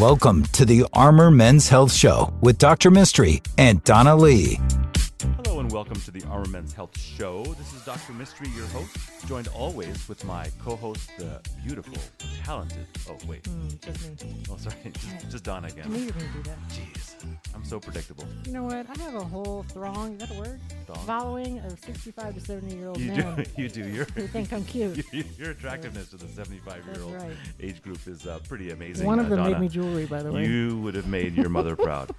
Welcome to the Armor Men's Health Show with Dr. Mistry and Donna Lee. Welcome to the Armor Men's Health Show. This is Dr. Mistry, your host, joined always with my co-host, the beautiful, talented. Oh wait, Mm, just me. oh sorry, just, just Donna I again. knew you were going to do that. Jeez, I'm so predictable. You know what? I have a whole throng, is that a word? Dong. Following of 65 to 70 year old You men do, you do. Your who think I'm cute. your attractiveness to the 75 year old right. age group is uh, pretty amazing. One of uh, them Donna. made me jewelry, by the way. You would have made your mother proud.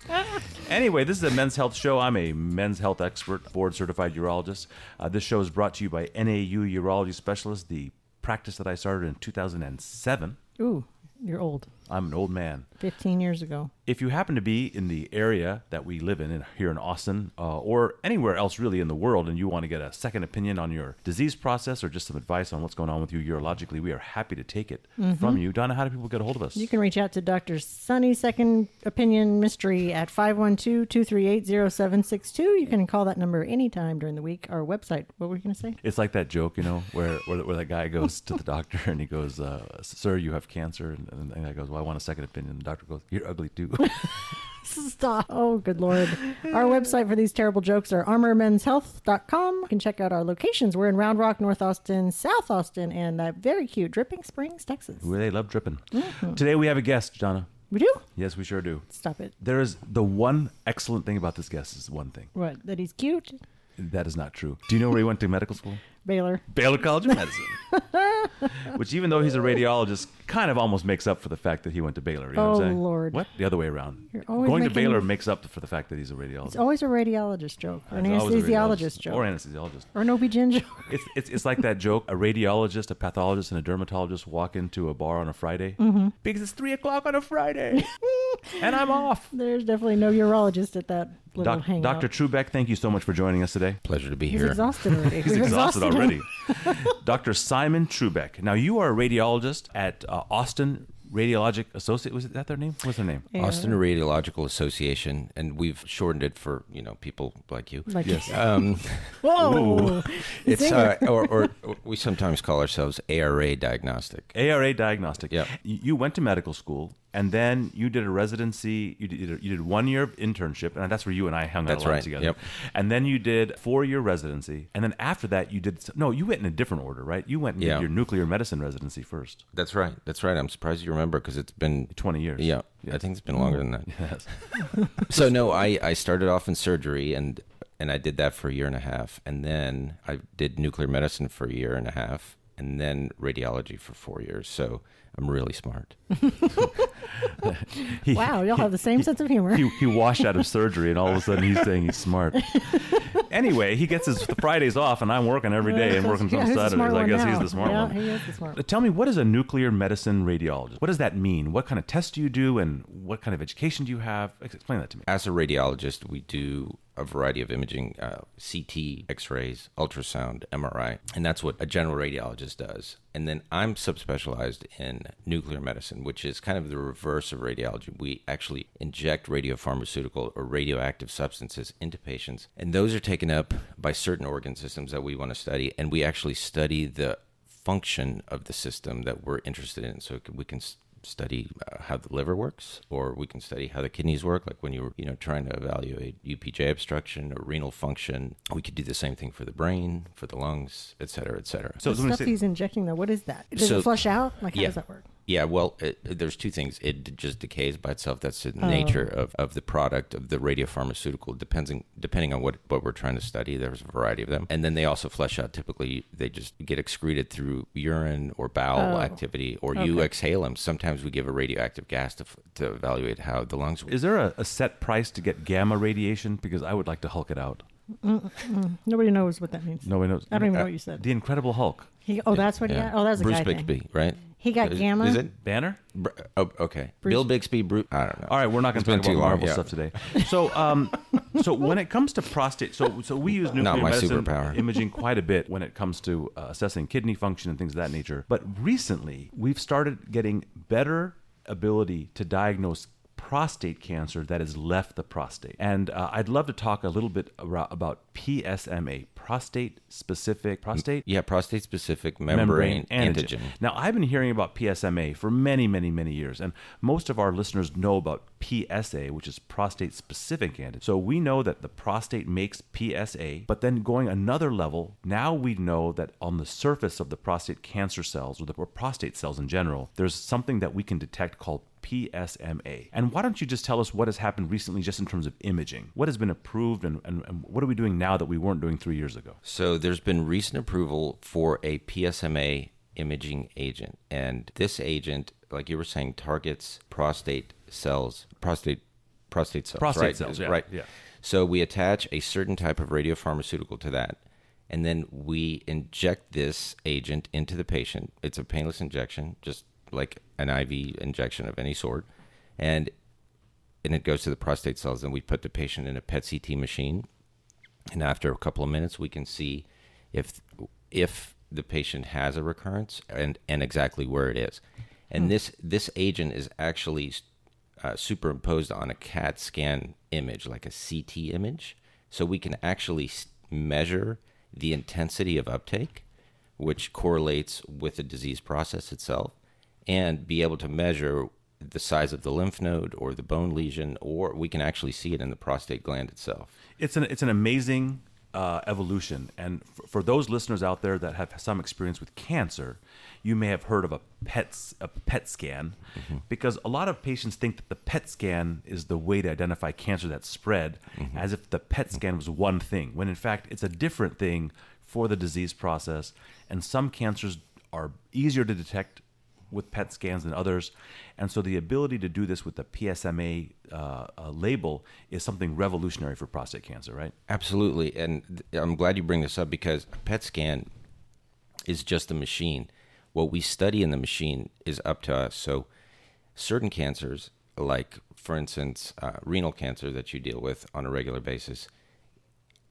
Anyway, this is a men's health show. I'm a men's health expert, board certified urologist. Uh, this show is brought to you by NAU Urology Specialist, the practice that I started in 2007. Ooh, you're old. I'm an old man. 15 years ago. If you happen to be in the area that we live in, in here in Austin, uh, or anywhere else really in the world, and you want to get a second opinion on your disease process or just some advice on what's going on with you urologically, we are happy to take it from you. Donna, how do people get a hold of us? Mm-hmm. You can reach out to Dr. Sunny Second Opinion Mistry at 512 238 0762. You can call that number anytime during the week. Our website, what were you going to say? It's like that joke, you know, where where, where that guy goes to the doctor and he goes, uh, "Sir, you have cancer," and, and the guy goes, "Well, I want a second opinion." The doctor goes, "You're ugly too." Stop. Oh, good Lord. Our website for these terrible jokes are armormenshealth.com. You can check out our locations. We're in Round Rock, North Austin, South Austin, and uh, very cute Dripping Springs, Texas. Where they love dripping. Today we have a guest, Donna. We do? Yes, we sure do. Stop it. There is the one excellent thing about this guest is one thing. What? That he's cute? That is not true. Do you know where he went to medical school? Baylor. Baylor College of Medicine. Which, even though he's a radiologist, kind of almost makes up for the fact that he went to Baylor. You know what I'm Oh, saying? Lord. What? The other way around. You're Going to making- Baylor makes up for the fact that he's a radiologist. It's always a radiologist joke or an It's anesthesiologist joke Or anesthesiologist. or an OB-GYN joke. It's, it's, it's like that joke a radiologist, a pathologist, and a dermatologist walk into a bar on a Friday Mm-hmm. because it's 3 o'clock on a Friday and I'm off. There's definitely no urologist at that little Doc, hangout. Dr. Trubek, thank you so much for joining us today. Pleasure to be He's here. exhausted already. He's We've exhausted him. Already. Dr. Simon Trubek. Now, you are a radiologist at uh, Austin Radiologic Associate. Was that their name? What's their name? Yeah. Austin Radiological Association, and we've shortened it for you know people like you. Like Yes. Um, Whoa! it's Zinger. uh, or, or, or we sometimes call ourselves ARA Diagnostic. ARA Diagnostic. Yeah. You went to medical school, and then you did a residency. You did, you did one year of internship, and that's where you and I hung out That's a lot right. together. Yep. And then you did four year residency, and then after that, you did no. You went in a different order, right? You went and Yeah. did your nuclear medicine residency first. That's right. That's right. I'm surprised you remember because it's been Twenty years. Yeah, Yes. I think it's been longer than that. Yes. so no, I, I started off in surgery and and I did that for a year and a half, and then I did nuclear medicine for a year and a half, and then radiology for four years. So I'm really smart. He- Wow, y'all have the same sense of humor. he, he washed out of surgery and all of a sudden he's saying he's smart. anyway, he gets his Fridays off and I'm working every day and working yeah, on the Saturdays. I one guess he's the smart yeah, one. he is the smart Uh, one. Tell me, what is a nuclear medicine radiologist? What does that mean? What kind of tests do you do and what kind of education do you have? Explain that to me. As a radiologist, we do a variety of imaging uh, CT, X rays, ultrasound, MRI, and that's what a general radiologist does. And then I'm subspecialized in nuclear medicine, which is kind of the reverse of radiology. We actually inject radiopharmaceutical or radioactive substances into patients, and those are taken up by certain organ systems that we want to study, and we actually study the function of the system that we're interested in. So we can study uh, how the liver works, or we can study how the kidneys work. Like when you're, you know, trying to evaluate UPJ obstruction or renal function, we could do the same thing for the brain, for the lungs, et cetera, et cetera. So, the stuff say- he's injecting, though, what is that? Does So- it flush out? Like, how Yeah. does that work? Yeah, well, it, there's two things. It just decays by itself. That's the Oh. nature of, of the product of the radiopharmaceutical. Depending depending on what, what we're trying to study, there's a variety of them. And then they also flush out. Typically, they just get excreted through urine or bowel Oh. activity, or you exhale them. Sometimes we give a radioactive gas to, to evaluate how the lungs work. Is there a, a set price to get gamma radiation? Because I would like to Hulk it out. Nobody knows what that means. Nobody knows. I don't even know Uh, what you said. The Incredible Hulk. He, oh, that's what he got? Oh, that's a Bruce guy Bixby, thing. right? He got Is- gamma? Is it? Banner? Br- Oh, okay. Bruce- Bill Bixby, Bruce. I don't know. All right, we're not going to been talk about too long, Marvel yeah. stuff today. So, um, so when it comes to prostate, so so we use nuclear Not my medicine superpower. imaging quite a bit when it comes to uh, assessing kidney function and things of that nature. But recently, we've started getting better ability to diagnose prostate cancer that has left the prostate. And uh, I'd love to talk a little bit about, about PSMA, prostate specific prostate Yeah, prostate specific membrane, antigen. Now, I've been hearing about PSMA for many, many, many years, and most of our listeners know about PSA, which is prostate specific antigen. So we know that the prostate makes PSA, but then going another level, now we know that on the surface of the prostate cancer cells or the or prostate cells in general, there's something that we can detect called PSMA. And why don't you just tell us what has happened recently just in terms of imaging? What has been approved and, and, and what are we doing now that we weren't doing three years ago? So there's been recent approval for a PSMA imaging agent, and this agent, like you were saying, targets prostate cells, prostate prostate cells, Prostate right? cells, yeah, right. yeah. So we attach a certain type of radiopharmaceutical to that, and then we inject this agent into the patient. It's a painless injection, just like an IV injection of any sort, and and it goes to the prostate cells. And we put the patient in a PET CT machine, and after a couple of minutes, we can see if if the patient has a recurrence and and exactly where it is. And this this agent is actually uh, superimposed on a CAT scan image, like a CT image, so we can actually measure the intensity of uptake, which correlates with the disease process itself, and be able to measure the size of the lymph node or the bone lesion, or we can actually see it in the prostate gland itself. it's an it's an amazing uh, evolution. And for, for those listeners out there that have some experience with cancer, you may have heard of a PET a PET scan, because a lot of patients think that the PET scan is the way to identify cancer that's spread, as if the PET scan was one thing, when in fact it's a different thing for the disease process. And some cancers are easier to detect with PET scans than others. And so the ability to do this with the PSMA uh, uh, label is something revolutionary for prostate cancer, right? Absolutely, and th- I'm glad you bring this up because a PET scan is just a machine. What we study in the machine is up to us. So, certain cancers, like for instance, uh, renal cancer that you deal with on a regular basis,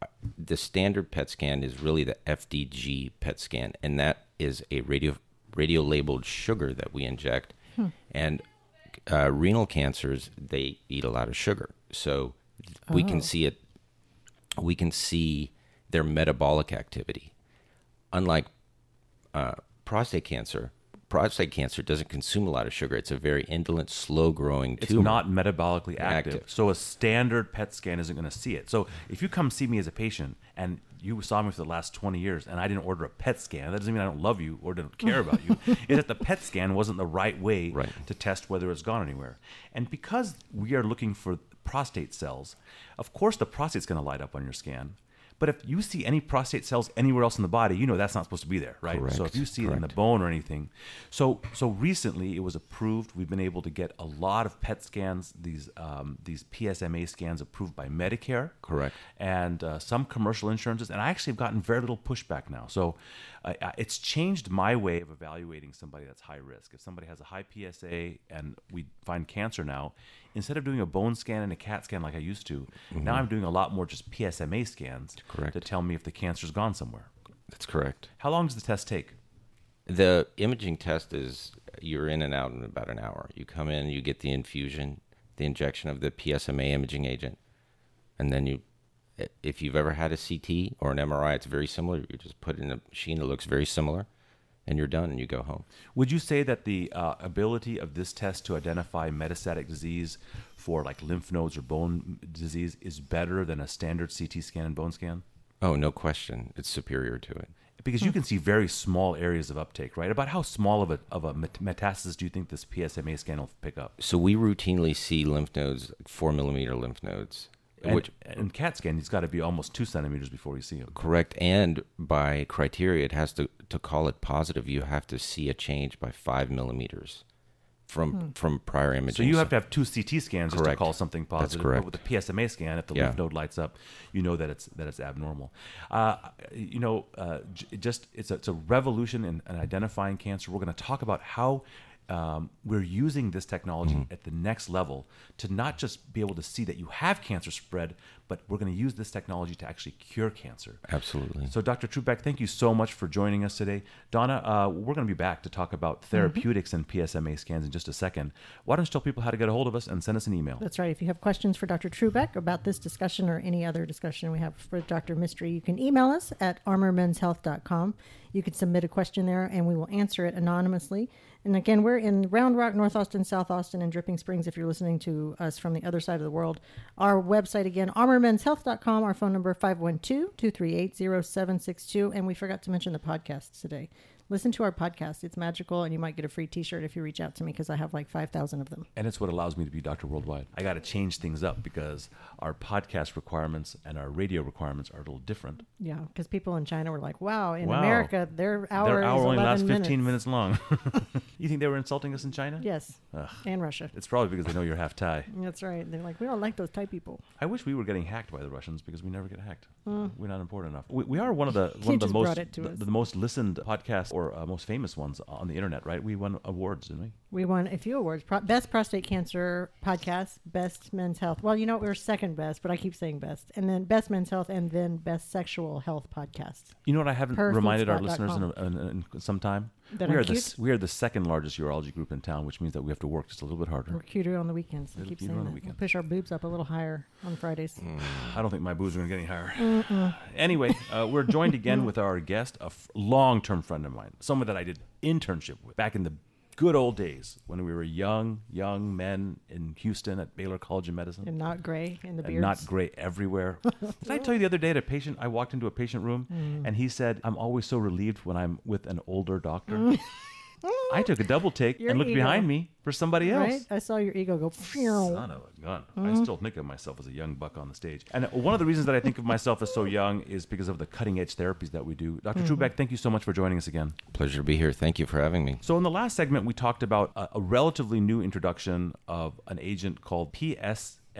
uh, the standard PET scan is really the FDG PET scan, and that is a radio radio labeled sugar that we inject. And uh, renal cancers, they eat a lot of sugar, so we can see it we can see their metabolic activity. Unlike uh, prostate cancer, prostate cancer doesn't consume a lot of sugar. It's a very indolent, slow growing It's not metabolically active. Active. So a standard PET scan isn't going to see it. So if you come see me as a patient and you saw me for the last 20 years and I didn't order a PET scan, that doesn't mean I don't love you or don't care about you. It's that the PET scan wasn't the right way Right. to test whether it's gone anywhere. And because we are looking for prostate cells, of course the prostate's going to light up on your scan. But if you see any prostate cells anywhere else in the body, you know that's not supposed to be there, right? Correct. So if you see it in the bone or anything. So so recently it was approved. We've been able to get a lot of PET scans, these um, these PSMA scans approved by Medicare. Correct. And uh, some commercial insurances, and I actually have gotten very little pushback now. So uh, it's changed my way of evaluating somebody that's high risk. If somebody has a high PSA and we find cancer now, instead of doing a bone scan and a CAT scan like I used to, mm-hmm. now I'm doing a lot more just PSMA scans Correct. to tell me if the cancer's gone somewhere. That's correct. How long does the test take? The imaging test is you're in and out in about an hour. You come in, you get the infusion, the injection of the PSMA imaging agent, and then you, if you've ever had a CT or an MRI, it's very similar. You just put it in a machine that looks very similar, and you're done, and you go home. Would you say that the uh, ability of this test to identify metastatic disease for like lymph nodes or bone disease is better than a standard CT scan and bone scan? Oh, no question, it's superior to it. Because Hmm. you can see very small areas of uptake, right? About how small of a of a metastasis do you think this PSMA scan will pick up? So we routinely see lymph nodes, four millimeter lymph nodes, And, which in CAT scan, it's got to be almost two centimeters before you see them. correct. And by criteria, it has to to call it positive. You have to see a change by five millimeters from from prior imaging. So you have to have two CT scans just to call something positive. That's positive. correct. But with the PSMA scan, if the Yeah. lymph node lights up, you know that it's that it's abnormal. Uh, you know, uh, j- just it's a, it's a revolution in, in identifying cancer. We're going to talk about how. Um, we're using this technology at the next level to not just be able to see that you have cancer spread, but we're going to use this technology to actually cure cancer. Absolutely. So, Dr. Trubek, thank you so much for joining us today. Donna, uh, we're going to be back to talk about therapeutics and PSMA scans in just a second. Why don't you tell people how to get a hold of us and send us an email? That's right. If you have questions for Dr. Trubek about this discussion or any other discussion we have for Dr. Mistry, you can email us at armormenshealth.com. You can submit a question there and we will answer it anonymously. And again, we're in Round Rock, North Austin, South Austin, and Dripping Springs if you're listening to us from the other side of the world. Our website again, armormenshealth.com. Our phone number 512-238-0762. And we forgot to mention the podcast today. Listen to our podcast. It's magical and you might get a free t-shirt if you reach out to me because I have like 5,000 of them. And it's what allows me to be Dr. Worldwide. I got to change things up because our podcast requirements and our radio requirements are a little different. Yeah, because people in China were like, "Wow, in Wow. America, their hour, Their hour only 11 lasts minutes. 15 minutes long. you think they were insulting us in China? Yes, Ugh. and Russia. It's probably because they know you're half Thai. That's right. They're like, we don't like those Thai people. I wish we were getting hacked by the Russians because we never get hacked. Mm. We're not important enough. We, we are one of the one of the most brought it to the, the most listened podcasts uh, most famous ones on the internet, right? We won awards, didn't we? We won a few awards: Pro- best prostate cancer podcast, best men's health. Well, you know, we were second best, but I keep saying best, and then best men's health, and then best sexual health podcast. You know what I haven't reminded our listeners in, in, in some time? That we I'm are the cute? s- we are the second largest urology group in town, which means that we have to work just a little bit harder. We're cuter on the weekends. I keep cuter saying on that. weekend. We'll push our boobs up a little higher on Fridays. I don't think my boobs are going to get any higher. Anyway, uh, we're joined again with our guest, a f- long-term friend of mine, someone that I did internship with back in the good old days when we were young, young men in Houston at Baylor College of Medicine. And not gray in the and beards. not gray everywhere. Did I tell you the other day at a patient? I walked into a patient room Mm. and he said, "I'm always so relieved when I'm with an older doctor." I took a double take Your and looked ego. behind me for somebody else. Right? I saw your ego go. "Phew." Son of a gun. I mm-hmm. still think of myself as a young buck on the stage. And one of the reasons that I think of myself as so young is because of the cutting edge therapies that we do. doctor mm-hmm. Trubek, thank you so much for joining us again. Pleasure to be here. Thank you for having me. So, in the last segment, we talked about a, a relatively new introduction of an agent called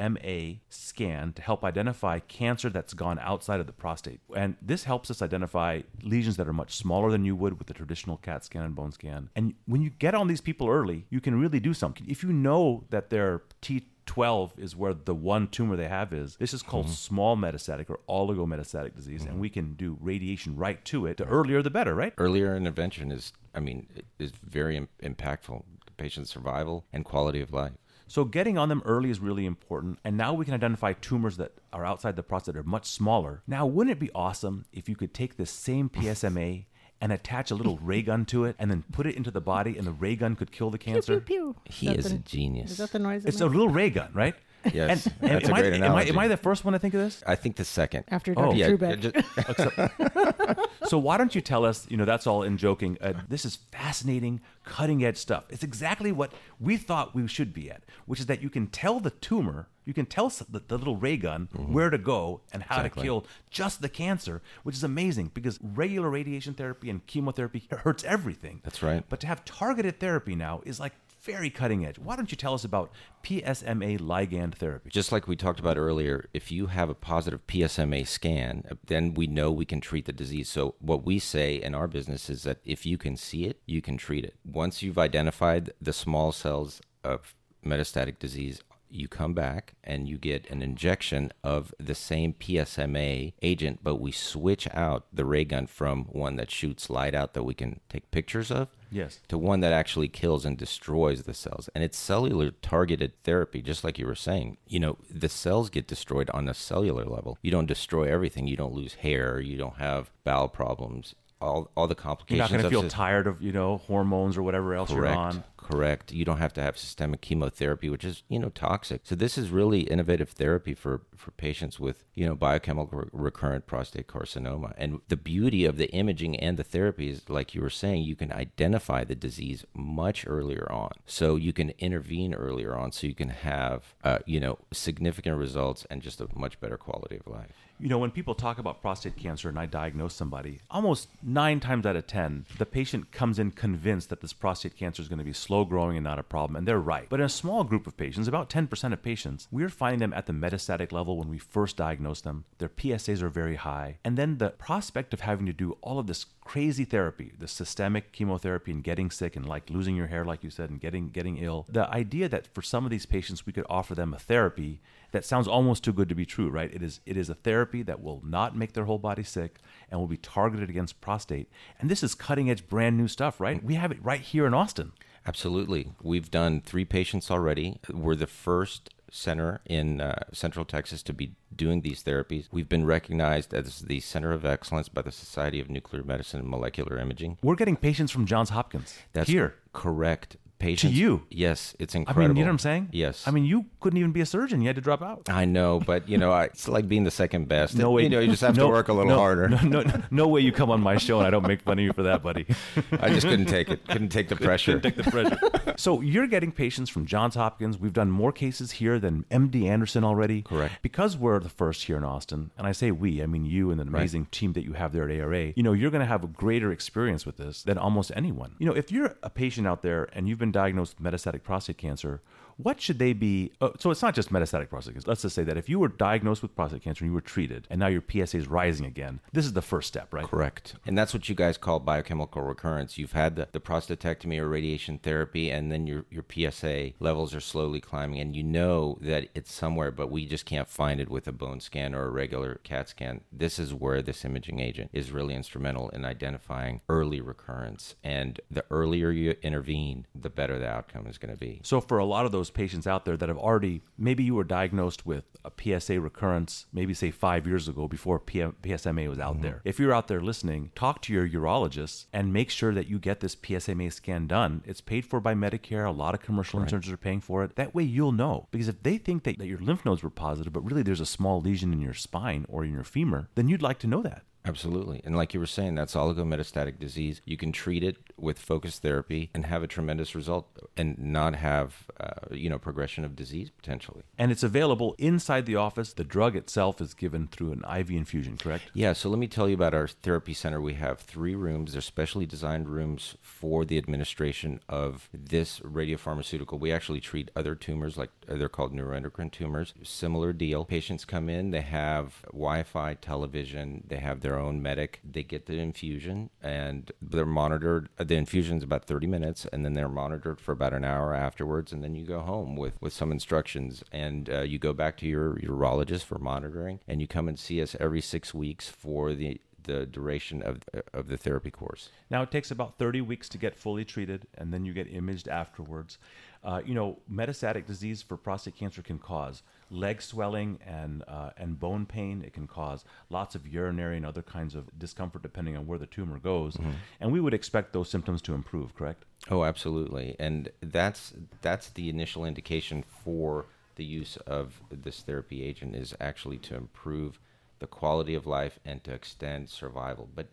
PSMA scan to help identify cancer that's gone outside of the prostate. And this helps us identify lesions that are much smaller than you would with the traditional CAT scan and bone scan. And when you get on these people early, you can really do something. If you know that their T 12 is where the one tumor they have is. This is called mm-hmm. small metastatic or oligometastatic disease, and mm-hmm. we can do radiation right to it. The earlier, the better, right? Earlier intervention is, I mean, it is very Im- impactful to patient survival and quality of life. So getting on them early is really important. And now we can identify tumors that are outside the prostate that are much smaller. Now, wouldn't it be awesome if you could take this same PSMA and attach a little ray gun to it and then put it into the body and the ray gun could kill the cancer? pew, pew. pew. He that is the- a genius. Is that the noise? It's a little ray gun, right? Yes, And, that's am, a I, great I, analogy. am I the first one to think of this? I think the second. After Oh. Dr. yeah, Trubek. just- So why don't you tell us? You know, that's all in joking. Uh, this is fascinating, cutting edge stuff. It's exactly what we thought we should be at, which is that you can tell the tumor, you can tell the, the little ray gun where to go and how Exactly. to kill just the cancer, which is amazing because regular radiation therapy and chemotherapy hurts everything. That's right. But to have targeted therapy now is like very cutting edge. Why don't you tell us about PSMA ligand therapy? Just like we talked about earlier, if you have a positive PSMA scan, then we know we can treat the disease. So, what we say in our business is that if you can see it, you can treat it. Once you've identified the small cells of metastatic disease, you come back and you get an injection of the same PSMA agent, but we switch out the ray gun from one that shoots light out that we can take pictures of Yes. to one that actually kills and destroys the cells. And it's cellular targeted therapy, just like you were saying. You know, the cells get destroyed on a cellular level. You don't destroy everything. You don't lose hair. You don't have bowel problems. All, all the complications. You're not going to feel tired of you know hormones or whatever else Correct. you're on. Correct. You don't have to have systemic chemotherapy, which is you know toxic. So this is really innovative therapy for for patients with you know biochemical re- recurrent prostate carcinoma. And the beauty of the imaging and the therapy is, like you were saying, you can identify the disease much earlier on. So you can intervene earlier on, so you can have uh, you know significant results and just a much better quality of life. You know, when people talk about prostate cancer and I diagnose somebody, almost nine times out of 10, the patient comes in convinced that this prostate cancer is going to be slow growing and not a problem. And they're right. But in a small group of patients, about 10% of patients, we're finding them at the metastatic level when we first diagnose them. Their PSAs are very high. And then the prospect of having to do all of this crazy therapy, the systemic chemotherapy and getting sick and like losing your hair, like you said, and getting getting ill. The idea that for some of these patients we could offer them a therapy that sounds almost too good to be true, right? It is it is a therapy that will not make their whole body sick and will be targeted against prostate. And this is cutting edge brand new stuff, right? We have it right here in Austin. Absolutely. We've done three patients already. We're the first center in uh, Central Texas to be doing these therapies. We've been recognized as the Center of Excellence by the Society of Nuclear Medicine and Molecular Imaging. We're getting patients from Johns Hopkins That's here. correct. Patients. you? Yes, it's incredible. I mean, you know what I'm saying? Yes. I mean, you couldn't even be a surgeon. You had to drop out. I know, but you know, I, it's like being the second best. No way. You know, you just have no- to work a little no- harder. No, no, no way you come on my show and I don't make fun of you for that, buddy. I just couldn't take it. Couldn't take the pressure. Take the pressure. so you're getting patients from Johns Hopkins. We've done more cases here than MD Anderson already. Correct. Because we're the first here in Austin, and I say we, I mean you and the amazing team that you have there at ARA. You know, you're going to have a greater experience with this than almost anyone. You know, if you're a patient out there and you've been diagnosed with metastatic prostate cancer, what should they be? Uh, so it's not just metastatic prostate cancer. Let's just say that if you were diagnosed with prostate cancer and you were treated, and now your PSA is rising again, this is the first step, right? Correct. And that's what you guys call biochemical recurrence. You've had the, the prostatectomy or radiation therapy, and then your, your PSA levels are slowly climbing, and you know that it's somewhere, but we just can't find it with a bone scan or a regular CAT scan. This is where this imaging agent is really instrumental in identifying early recurrence. And the earlier you intervene, the better the outcome is going to be. So for a lot of those patients out there that have already, maybe you were diagnosed with a PSA recurrence, maybe say five years ago before PM, PSMA was out mm-hmm. there. If you're out there listening, talk to your urologist and make sure that you get this PSMA scan done. It's paid for by Medicare. A lot of commercial insurance are paying for it. That way you'll know. Because if they think that, that your lymph nodes were positive, but really there's a small lesion in your spine or in your femur, then you'd like to know that. Absolutely. And like you were saying, that's oligometastatic disease. You can treat it with focused therapy and have a tremendous result and not have, uh, you know, progression of disease potentially. And it's available inside the office. The drug itself is given through an IV infusion, correct? Yeah, so let me tell you about our therapy center. We have three rooms. They're specially designed rooms for the administration of this radiopharmaceutical. We actually treat other tumors, like uh, they're called neuroendocrine tumors. Similar deal. Patients come in, they have Wi Fi, television, they have their own medic. They get the infusion and they're monitored. The infusion is about 30 minutes, and then they're monitored for about an hour afterwards. And then you go home with, with some instructions and uh, you go back to your urologist for monitoring, and you come and see us every six weeks for the the duration of of the therapy course. Now it takes about 30 weeks to get fully treated, and then you get imaged afterwards. Uh, you know, metastatic disease for prostate cancer can cause leg swelling and uh, and bone pain. It can cause lots of urinary and other kinds of discomfort depending on where the tumor goes. And we would expect those symptoms to improve, correct? Oh, absolutely, and that's that's the initial indication for the use of this therapy agent is actually to improve the quality of life and to extend survival. But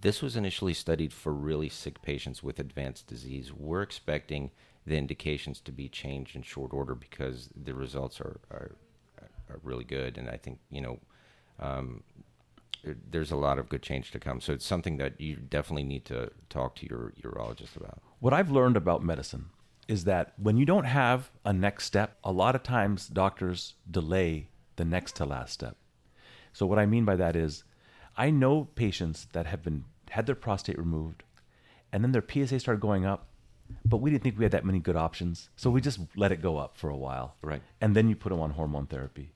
this was initially studied for really sick patients with advanced disease. We're expecting the indications to be changed in short order because the results are are, are really good, and I think you know. Um, there's a lot of good change to come. So it's something that you definitely need to talk to your urologist about. What I've learned about medicine is that when you don't have a next step, a lot of times doctors delay the next to last step. So what I mean by that is I know patients that have been had their prostate removed and then their PSA started going up, but we didn't think we had that many good options. So we just let it go up for a while. Right. And then you put them on hormone therapy.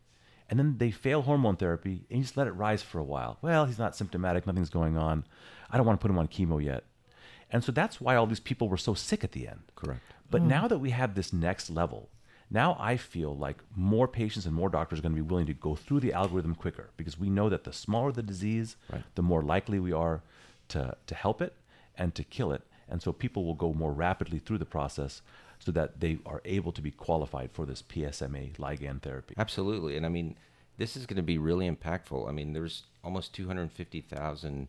And then they fail hormone therapy and you just let it rise for a while. Well, he's not symptomatic, nothing's going on. I don't want to put him on chemo yet. And so that's why all these people were so sick at the end. Correct. But mm. now that we have this next level, now I feel like more patients and more doctors are going to be willing to go through the algorithm quicker because we know that the smaller the disease, Right. the more likely we are to, to help it and to kill it. And so people will go more rapidly through the process so that they are able to be qualified for this PSMA ligand therapy. Absolutely. And I mean, this is going to be really impactful. I mean, there's almost 250,000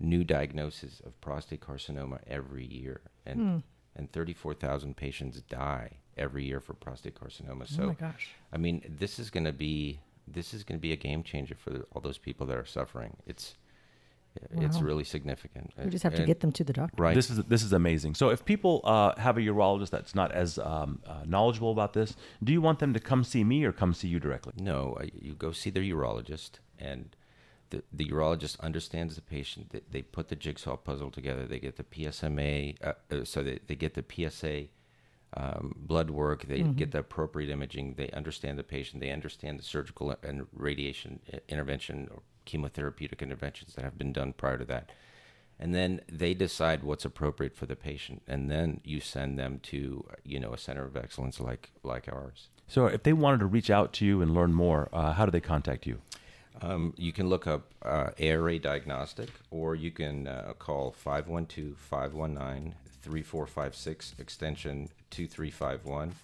new diagnoses of prostate carcinoma every year. And, hmm. and 34,000 patients die every year for prostate carcinoma. Oh so, oh my gosh. I mean, this is going to be this is going to be a game changer for all those people that are suffering. It's it's really significant. We just have to And- get them to the doctor. right. This is this is amazing. So if people uh, have a urologist that's not as um, uh, knowledgeable about this, do you want them to come see me or come see you directly? No, uh, you go see their urologist, and the, the urologist understands the patient. They, they put the jigsaw puzzle together. They get the PSMA, uh, uh, so they, they get the PSA um, blood work. They get the appropriate imaging. They understand the patient. They understand the surgical and radiation intervention or chemotherapeutic interventions that have been done prior to that. And then they decide what's appropriate for the patient, and then you send them to, you know, a center of excellence like like ours. So if they wanted to reach out to you and learn more, uh, how do they contact you? Um, you can look up uh, ARA Diagnostic, or you can uh, call 512 519 3456, extension 2351,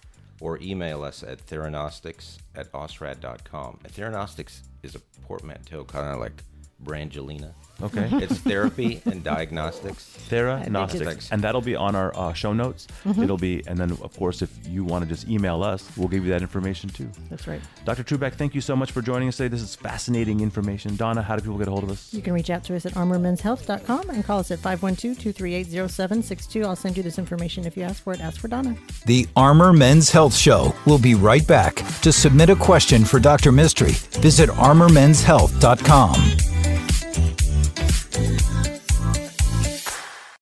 or email us at theranostics at ausrad.com. And Theranostics is a portmanteau, kind of like Brangelina. Okay. It's therapy and diagnostics. Theranostics, it's- and that'll be on our uh, show notes. It'll be, and then of course, if you want to just email us, we'll give you that information too. That's right. Dr. Trubek, thank you so much for joining us today. This is fascinating information. Donna, how do people get a hold of us? You can reach out to us at armormenshealth.com and call us at 512-238-0762. I'll send you this information if you ask for it. Ask for Donna. The Armor Men's Health Show will be right back. To submit a question for Dr. Mistry, visit armormenshealth.com. Thank you.